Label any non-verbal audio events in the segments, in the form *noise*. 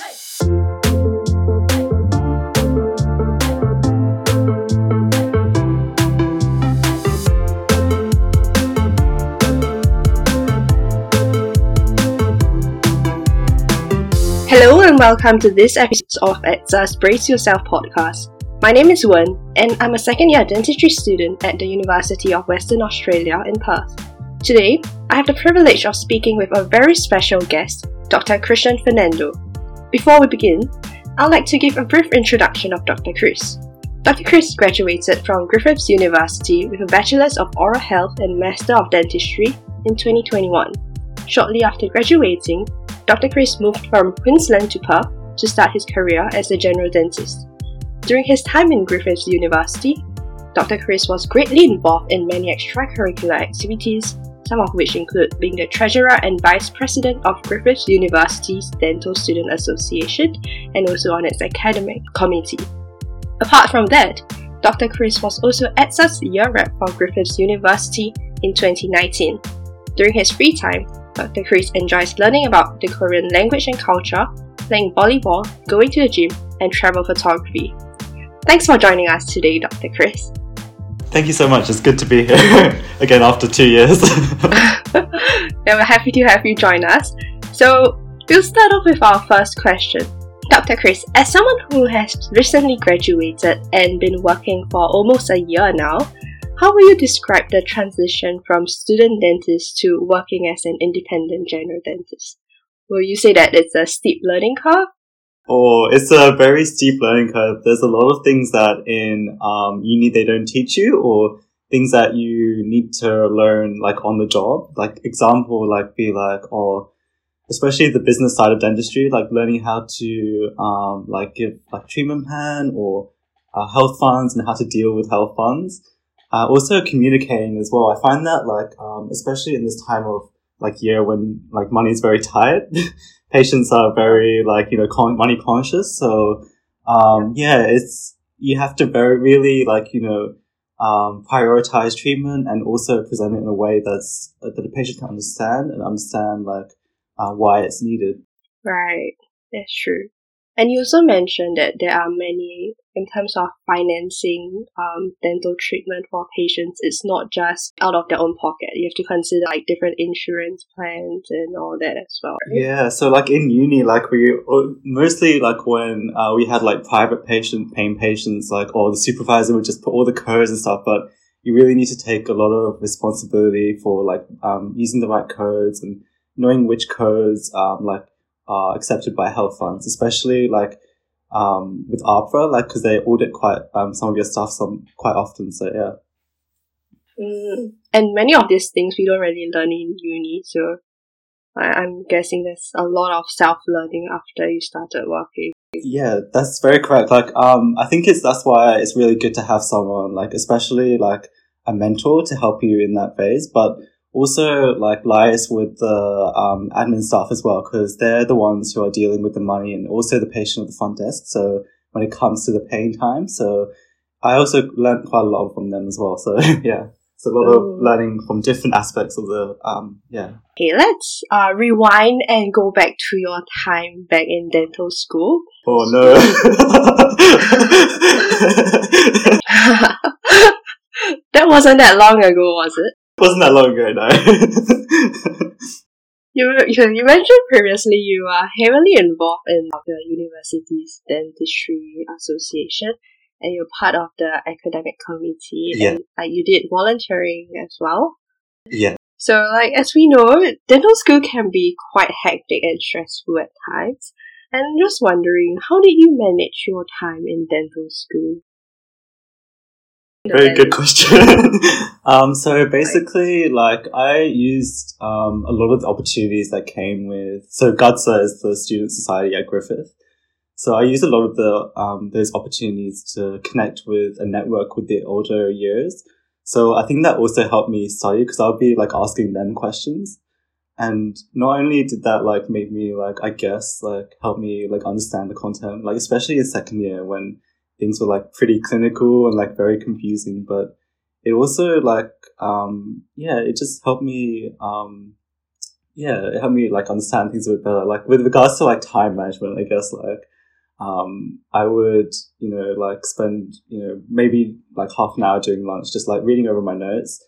Hello and welcome to this episode of ADSA's Brace Yourself podcast. My name is Wen, and I'm a second year dentistry student at the University of Western Australia in Perth. Today, I have the privilege of speaking with a very special guest, Dr. Chrishan Fernando. Before we begin, I'd like to give a brief introduction of Dr. Chris. Dr. Chris graduated from Griffiths University with a Bachelor's of Oral Health and Master of Dentistry in 2021. Shortly after graduating, Dr. Chris moved from Queensland to Perth to start his career as a general dentist. During his time in Griffiths University, Dr. Chris was greatly involved in many extracurricular activities, some of which include being the treasurer and vice president of Griffith University's Dental Student Association and also on its academic committee. Apart from that, Dr. Chris was also ADSA's year rep for Griffiths University in 2019. During his free time, Dr. Chris enjoys learning about the Korean language and culture, playing volleyball, going to the gym, and travel photography. Thanks for joining us today, Dr. Chris. Thank you so much. It's good to be here *laughs* again after two years. *laughs* yeah, we're happy to have you join us. So, we'll start off with our first question. Dr. Chris, as someone who has recently graduated and been working for almost a year now, how will you describe the transition from student dentist to working as an independent general dentist? Will you say that it's a steep learning curve? Oh, it's a very steep learning curve. There's a lot of things that in um, uni they don't teach you, or things that you need to learn like on the job. Like example, like be like, or especially the business side of dentistry, like learning how to um, like give like treatment plan or uh, health funds and how to deal with health funds. Uh, also communicating as well. I find that like, um, especially in this time of like year when like money is very tight, *laughs* patients are very like, you know, con- money conscious. So, um, yeah, it's, you have to very really like, you know, um, prioritize treatment and also present it in a way that's, that the patient can understand and understand like, uh, why it's needed. Right. That's true. And you also mentioned that there are many, in terms of financing um, dental treatment for patients, it's not just out of their own pocket. You have to consider like different insurance plans and all that as well. Right? Yeah, so like in uni, like we mostly like when uh, we had like private patient paying patients, like or the supervisor would just put all the codes and stuff, but you really need to take a lot of responsibility for like um, using the right codes and knowing which codes um, like are accepted by health funds, especially like um, with AHPRA, like because they audit quite um, some of your stuff some quite often. So yeah. Mm. And many of these things we don't really learn in uni, so I- I'm guessing there's a lot of self learning after you started working. Yeah, that's very correct. Like, um, I think it's that's why it's really good to have someone like, especially like a mentor to help you in that phase. But also like liaise with the um, admin staff as well because they're the ones who are dealing with the money and also the patient at the front desk. So when it comes to the paying time, so I also learned quite a lot from them as well. So *laughs* yeah, it's a lot Ooh. of learning from different aspects of the um yeah. Okay, let's uh, rewind and go back to your time back in dental school. Oh no. *laughs* *laughs* that wasn't that long ago, was it? Wasn't that long ago, no. *laughs* you, you, you mentioned previously you are heavily involved in the university's dentistry association and you're part of the academic committee yeah. and like you did volunteering as well. Yeah. So like as we know, dental school can be quite hectic and stressful at times. And I'm just wondering, how did you manage your time in dental school? Very good question. *laughs* um, so basically, like I used um, a lot of the opportunities that came with. So GUDSA is the student society at Griffith. So I used a lot of the um, those opportunities to connect with and network with the older years. So I think that also helped me study because I'll be like asking them questions. And not only did that like make me like I guess like help me like understand the content, like especially in second year when things were like pretty clinical and like very confusing, but it also like um yeah, it just helped me um yeah, it helped me like understand things a bit better. Like with regards to like time management, I guess like um, I would, you know, like spend, you know, maybe like half an hour during lunch just like reading over my notes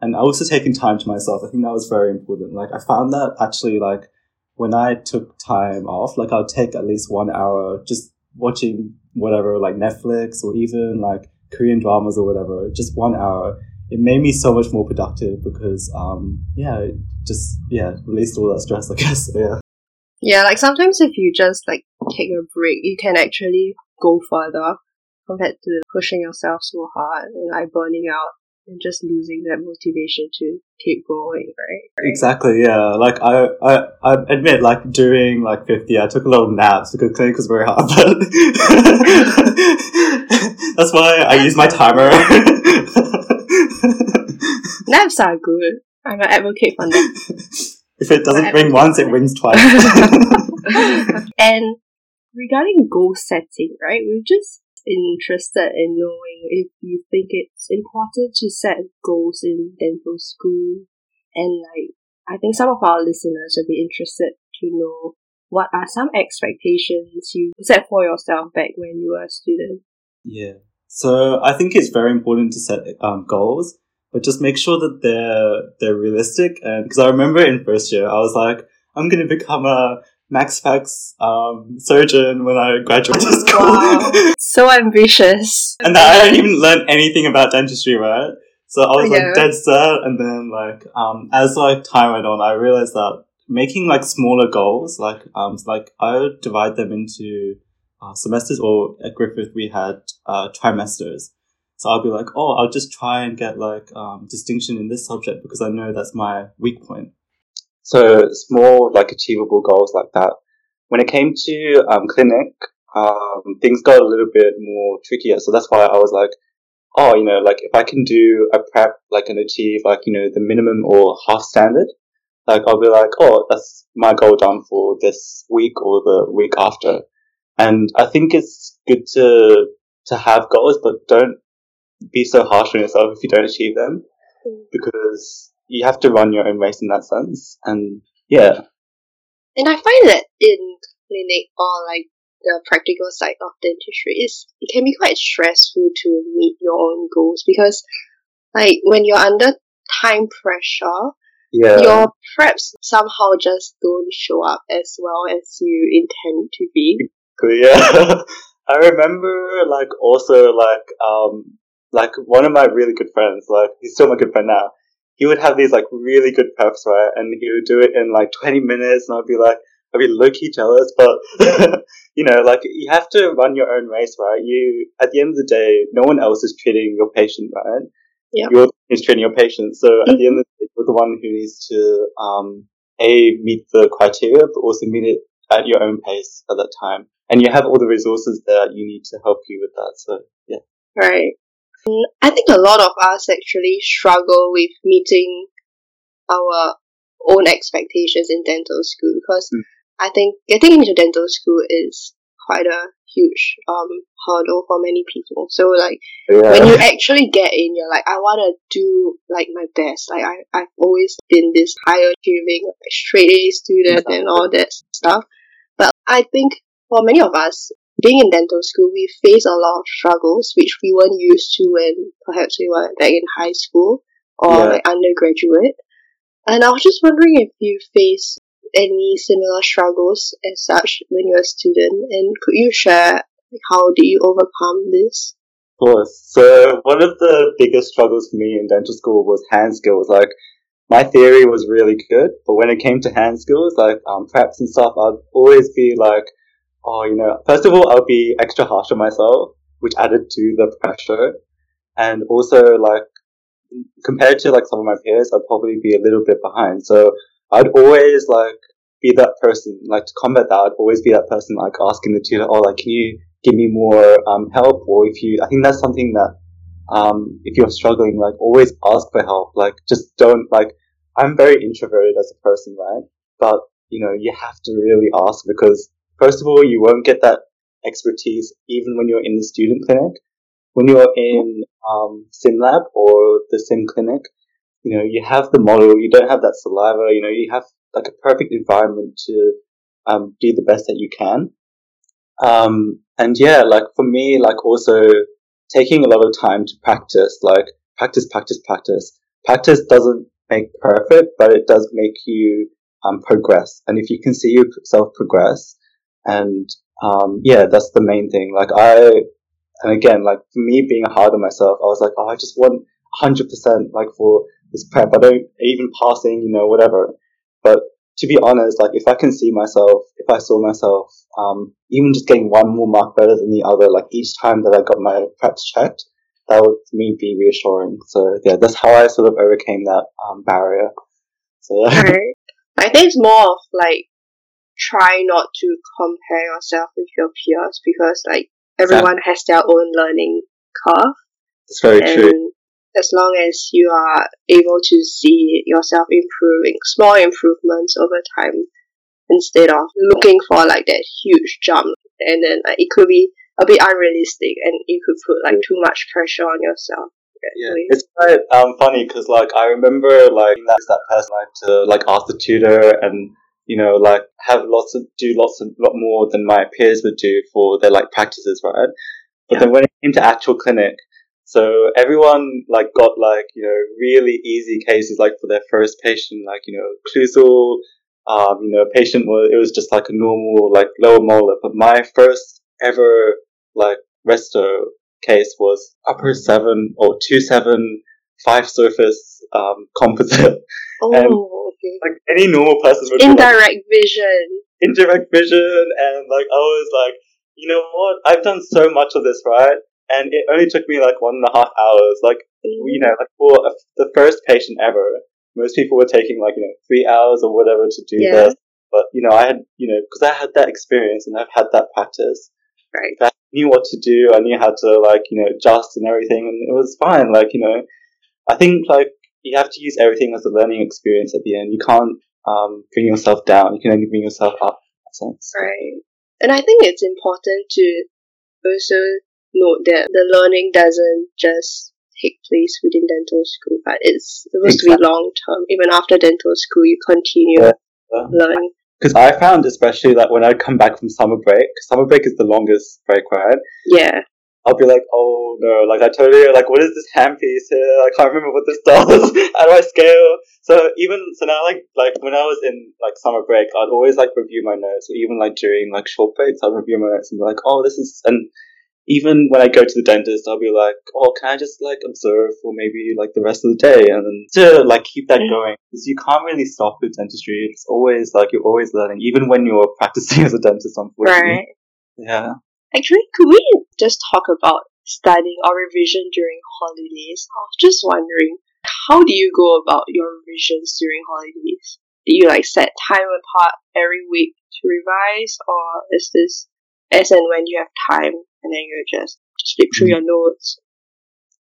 and also taking time to myself. I think that was very important. Like I found that actually like when I took time off, like I'll take at least one hour just watching whatever, like Netflix or even like Korean dramas or whatever, just one hour. It made me so much more productive because, um, yeah, just, yeah, released all that stress, *laughs* I guess. Yeah. Yeah, like sometimes if you just like take a break, you can actually go further compared to pushing yourself so hard and like burning out and just losing that motivation to keep going, right? Exactly, yeah. Like I, I, I admit, like during like fifty, I took a of naps because clinic was very hard. *laughs* But that's why I use my timer. *laughs* naps are good. I'm an advocate for naps. *laughs* If it doesn't ring once, it rings twice. and regarding goal setting, right? We're just interested in knowing if you think it's important to set goals in dental school. And like, I think some of our listeners would be interested to know what are some expectations you set for yourself back when you were a student. Yeah. So I think it's very important to set um, goals but just make sure that they're they're realistic. And because I remember in first year, I was like, I'm going to become a Max Fax um, surgeon when I graduated school. Wow. *laughs* so ambitious. and I didn't even learn anything about dentistry, right? So I was yeah. like dead set, and then like um, as like time went on, I realized that making like smaller goals, like um, like I would divide them into uh, semesters, or at Griffith we had uh, trimesters. So I'll be like, oh, I'll just try and get like um, distinction in this subject because I know that's my weak point. So small, like achievable goals like that. When it came to um, clinic, um, things got a little bit more trickier. So that's why I was like, oh, you know, like if I can do a prep, like and achieve like, you know, the minimum or half standard, like I'll be like, oh, that's my goal done for this week or the week after. And I think it's good to, to have goals, but don't be so harsh on yourself if you don't achieve them mm. because you have to run your own race in that sense. And yeah. And I find that in clinic or like the practical side of dentistry is it can be quite stressful to meet your own goals because like when you're under time pressure, yeah. your preps somehow just don't show up as well as you intend to be. Yeah. *laughs* I remember like also like um like one of my really good friends, like he's still my good friend now. He would have these like really good preps, right? And he would do it in like 20 minutes and I'd be like, I'd be low key jealous, but *laughs* you know, like you have to run your own race, right? You, at the end of the day, no one else is treating your patient, right? Yeah. You're treating your patient. So at the end of the day, you're the one who needs to, um, A, meet the criteria, but also meet it at your own pace at that time. And you have all the resources that you need to help you with that. So yeah. Right. I think a lot of us actually struggle with meeting our own expectations in dental school because mm. I think getting into dental school is quite a huge um hurdle for many people. So like yeah. when you *laughs* actually get in, you're like, I want to do like my best. Like I I've always been this high achieving like, straight A student and all that stuff. But I think for many of us, being in dental school, we face a lot of struggles which we weren't used to when perhaps we were back in high school or yeah. like undergraduate. And I was just wondering if you face any similar struggles as such when you're a student, and could you share how did you overcome this? Of course. So one of the biggest struggles for me in dental school was hand skills. Like my theory was really good, but when it came to hand skills, like um, preps and stuff, I'd always be like, oh, you know, first of all, I'll be extra harsh on myself, which added to the pressure. And also, like, compared to like some of my peers, I'd probably be a little bit behind. So I'd always like be that person, like to combat that, I'd always be that person like asking the tutor, oh, like, can you give me more um, help? Or if you, I think that's something that, um, if you're struggling, like always ask for help. Like just don't like, I'm very introverted as a person, right? But, you know, you have to really ask because First of all, you won't get that expertise even when you're in the student clinic. When you're in um, SimLab or the Sim clinic, you know, you have the model, you don't have that saliva, you know, you have like a perfect environment to um, do the best that you can. Um, and yeah, like for me, like also taking a lot of time to practice, like practice, practice, practice. Practice doesn't make perfect, but it does make you um, progress. And if you can see yourself progress, and um, yeah, that's the main thing. Like I, and again, like for me being hard on myself, I was like, oh, I just want 100% like for this prep. I don't even passing, you know, whatever. But to be honest, like if I can see myself, if I saw myself, um, even just getting one more mark better than the other, like each time that I got my preps checked, that would for me be reassuring. So yeah, that's how I sort of overcame that um, barrier. So yeah. Right. I think it's more of like try not to compare yourself with your peers because like everyone exactly. has their own learning curve. It's very and true as long as you are able to see yourself improving, small improvements over time, instead of looking for like that huge jump, and then like, it could be a bit unrealistic, and you could put like too much pressure on yourself. Yeah, it's quite um, funny because like I remember like that's that person I had to like ask the tutor and you know like have lots of do lots of lot more than my peers would do for their like practices, right? But yeah. then when it came to actual clinic, so everyone like got like, you know, really easy cases like for their first patient, like, you know, occlusal, um, you know, patient was, it was just like a normal, like lower molar. But my first ever like resto case was upper seven or two seven, five surface, um, composite. *laughs* Oh, and, okay. Like any normal person would Indirect like, vision. Indirect vision. And like, I was like, you know what? I've done so much of this, right? and it only took me like one and a half hours. Like, mm-hmm. you know, like for a, the first patient ever, most people were taking like, you know, three hours or whatever to do yeah. this. But, you know, I had, you know, because I had that experience and I've had that practice. Right. I knew what to do. I knew how to like, you know, adjust and everything. And it was fine. Like, you know, I think like you have to use everything as a learning experience at the end. You can't, um, bring yourself down. You can only bring yourself up. sense. Right. And I think it's important to also note that the learning doesn't just take place within dental school, but it's supposed exactly. to be long term. Even after dental school, you continue yeah. yeah. learning. Because I found, especially like when I come back from summer break, summer break is the longest break, right? Yeah. I'll be like, oh no, like I totally like, what is this handpiece here? I can't remember what this does. *laughs* How do I scale? So even so now, like like when I was in like summer break, I'd always like review my notes, or even like during like short breaks, I'd review my notes and be like, oh, this is and even when I go to the dentist, I'll be like, oh, can I just like observe for maybe like the rest of the day? And then to like keep that going, because you can't really stop with dentistry. It's always like you're always learning, even when you're *laughs* practicing as a dentist, unfortunately. Right. Yeah. Actually, could we just talk about studying or revision during holidays? I was just wondering, how do you go about your revisions during holidays? Do you like set time apart every week to revise, or is this as and when you have time and then you just, just flip through your mm. notes.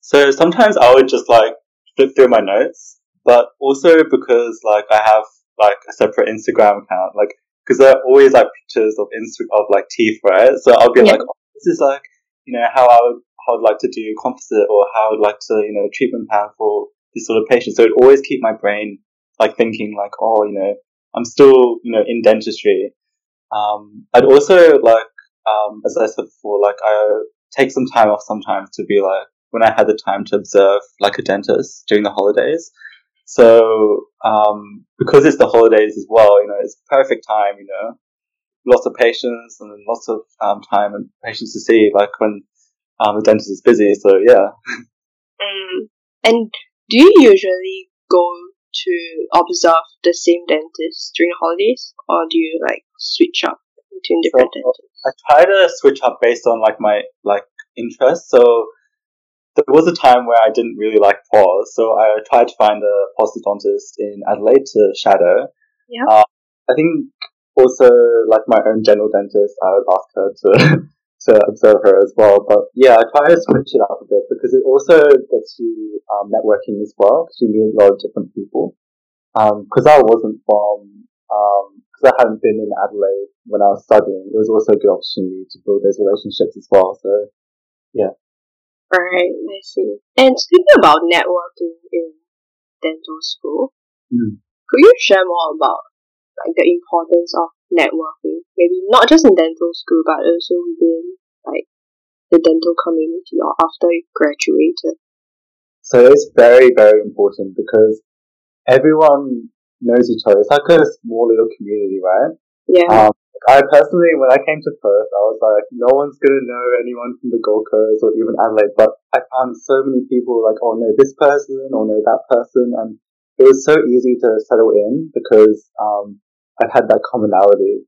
So sometimes I would just like flip through my notes, but also because like I have like a separate Instagram account, like because there are always like pictures of Insta- of like teeth, right? So I'll be yeah. like, oh, this is like you know how I would how I'd like to do composite or how I'd like to you know treatment plan for this sort of patient. So it always keep my brain like thinking like, oh, you know, I'm still you know in dentistry. Um, I'd also like um, as I said before, like I take some time off sometimes to be like when I had the time to observe like a dentist during the holidays. So um, because it's the holidays as well, you know, it's perfect time. You know, lots of patients and lots of um, time and patients to see, like when um, the dentist is busy. So yeah. Mm. And do you usually go to observe the same dentist during the holidays, or do you like switch up between different so, dentists? I try to switch up based on like my like interests. So there was a time where I didn't really like pause, so I tried to find a prosthodontist in Adelaide to shadow. Yeah. Uh, I think also like my own general dentist, I would ask her to *laughs* to observe her as well. But yeah, I try to switch it up a bit because it also gets you um, networking as well because you meet a lot of different people. Because um, I wasn't from um, because I hadn't been in Adelaide when I was studying, it was also a good opportunity to build those relationships as well. So, yeah. Right, I see. And speaking about networking in dental school, mm. could you share more about like the importance of networking. Maybe not just in dental school, but also within like the dental community or after you graduated. So it's very, very important because everyone knows each other. It's like a small little community, right? Yeah. Um, I personally, when I came to Perth, I was like, no one's gonna know anyone from the Gold Coast or even Adelaide, but I found so many people like, oh, know this person or know that person, and it was so easy to settle in because um, I had that commonality.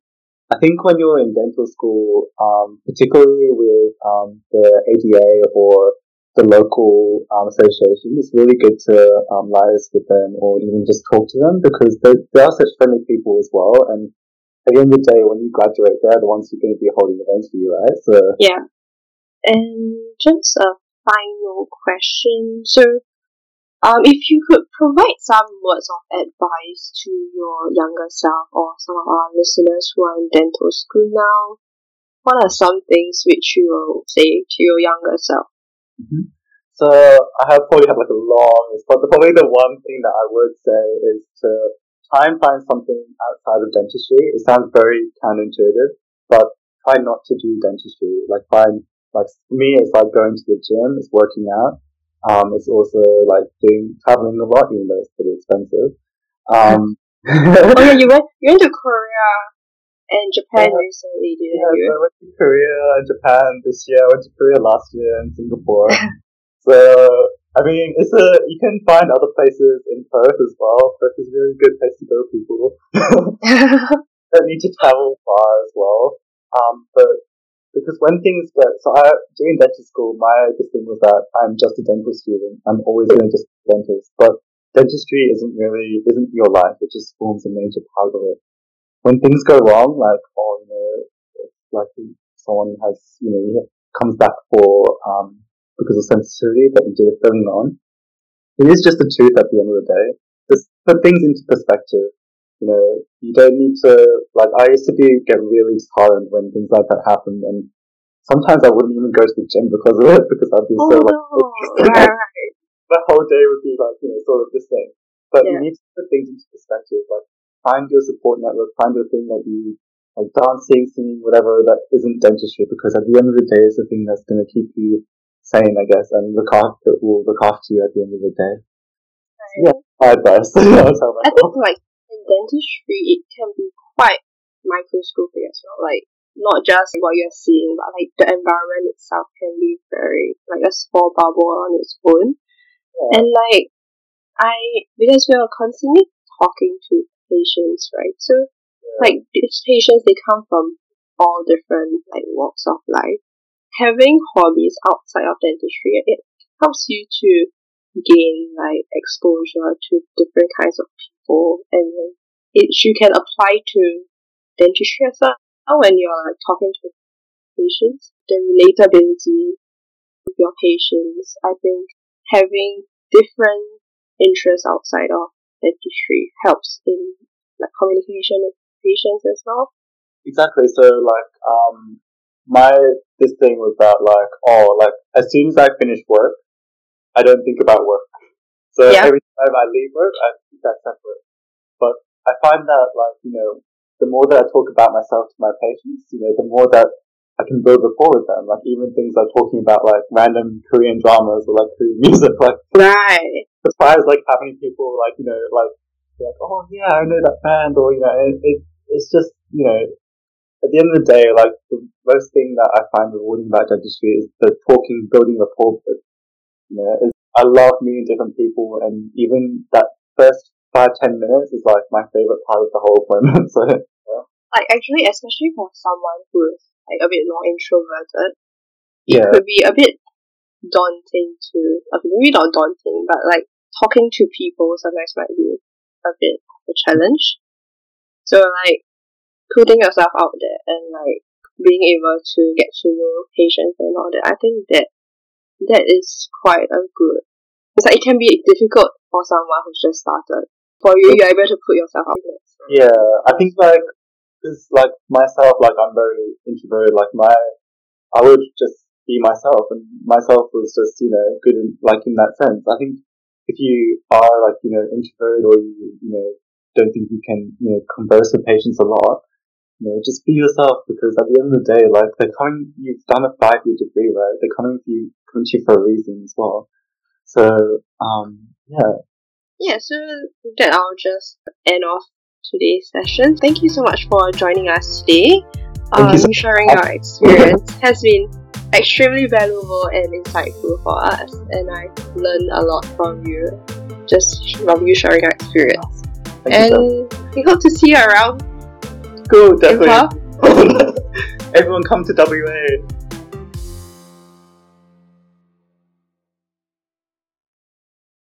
I think when you're in dental school, um, particularly with um, the ADA or the local um, association, it's really good to um, liaise with them or even just talk to them because they, they are such friendly people as well. And at the end of the day, when you graduate, they're the ones who are going to be holding events for you, right? So yeah. And just a final question. So, um, if you could provide some words of advice to your younger self or some of our listeners who are in dental school now, what are some things which you will say to your younger self? Mm-hmm. So I have probably have like a long but probably the one thing that I would say is to try and find something outside of dentistry. It sounds very counterintuitive, but try not to do dentistry. Like find like for me, it's like going to the gym, it's working out. Um, it's also like doing traveling a lot, even though it's pretty expensive. Um, *laughs* oh yeah, you *laughs* went you went to Korea and Japan yeah. recently, didn't yeah, you? I went to Korea and Japan this year. I went to Korea last year and Singapore. so, *laughs* I mean, it's a, you can find other places in Perth as well. Perth is a really good place to go, people. *laughs* don't need to travel far as well. Um, but because when things get, so I, during dental school, my thing was that I'm just a dental student. I'm always going to just be a dentist. But dentistry isn't really, isn't your life. It just forms a major part of it when things go wrong, like, or, you know, like someone has, you know, comes back for, um, because of sensitivity that you did a filling on, it is just the truth at the end of the day. Just put things into perspective. You know, you don't need to, like, I used to be, get really disheartened when things like that happened, and sometimes I wouldn't even go to the gym because of it, because I'd be oh, so, like, oh, no. *laughs* right. the whole day would be like, you know, sort of this thing. But Yeah. you need to put things into perspective. Like, find your support network, find your thing that you like dancing, singing, whatever that isn't dentistry because at the end of the day it's the thing that's going to keep you sane, I guess, and look after, will look after you at the end of the day. Yeah, my advice. *laughs* I think like in dentistry it can be quite microscopic as well. Like not just what you're seeing, but like the environment itself can be very like a small bubble on its own. Yeah. And like I because we are constantly talking to patients, right? So like these patients they come from all different like walks of life. Having hobbies outside of dentistry it helps you to gain like exposure to different kinds of people and it you can apply to dentistry as well when you're like talking to patients. The relatability with your patients. I think having different interests outside of dentistry helps in like communication with patients as well. Exactly. So like, um, my this thing was that like, oh, like as soon as I finish work, I don't think about work. So Yeah. every time I leave work, I keep that separate. But I find that like, you know, the more that I talk about myself to my patients, you know, the more that I can build rapport with them. Like even things like talking about like random Korean dramas or like Korean *laughs* music, like Right. surprised like how many people like, you know, like, like, oh yeah, I know that band or, you know, it, it, it's just, you know, at the end of the day, like the most thing that I find rewarding about dentistry is the talking, building rapport with, you know, is I love meeting different people and even that first five, ten minutes is like my favorite part of the whole appointment. *laughs* So, Like actually especially for someone who is like a bit more introverted, yeah. it could be a bit daunting to okay, maybe not daunting, but like talking to people sometimes might be a bit of a challenge. So like putting yourself out there and like being able to get to know patients and all that, I think that that is quite a good. It's like it can be difficult for someone who's just started. For you, you're able to put yourself out there. Yeah, I think like, cause like myself, like I'm very introverted, like my, I would just be myself and myself was just, you know, good in, like in that sense. I think if you are like, you know, introverted or you, you know, don't think you can, you know, converse with patients a lot, you know, just be yourself because at the end of the day, like they're coming, you've done a five year degree, right? They're coming to you, coming to you for a reason as well. So, um, yeah. Yeah, so that I'll just end off today's session. Thank you so much for joining us today. Um, so sharing your experience has been extremely valuable and insightful for us, and I learned a lot from you, just from you sharing your experience. Thank and you, we hope to see you around. Cool, definitely. *laughs* Everyone come to WA.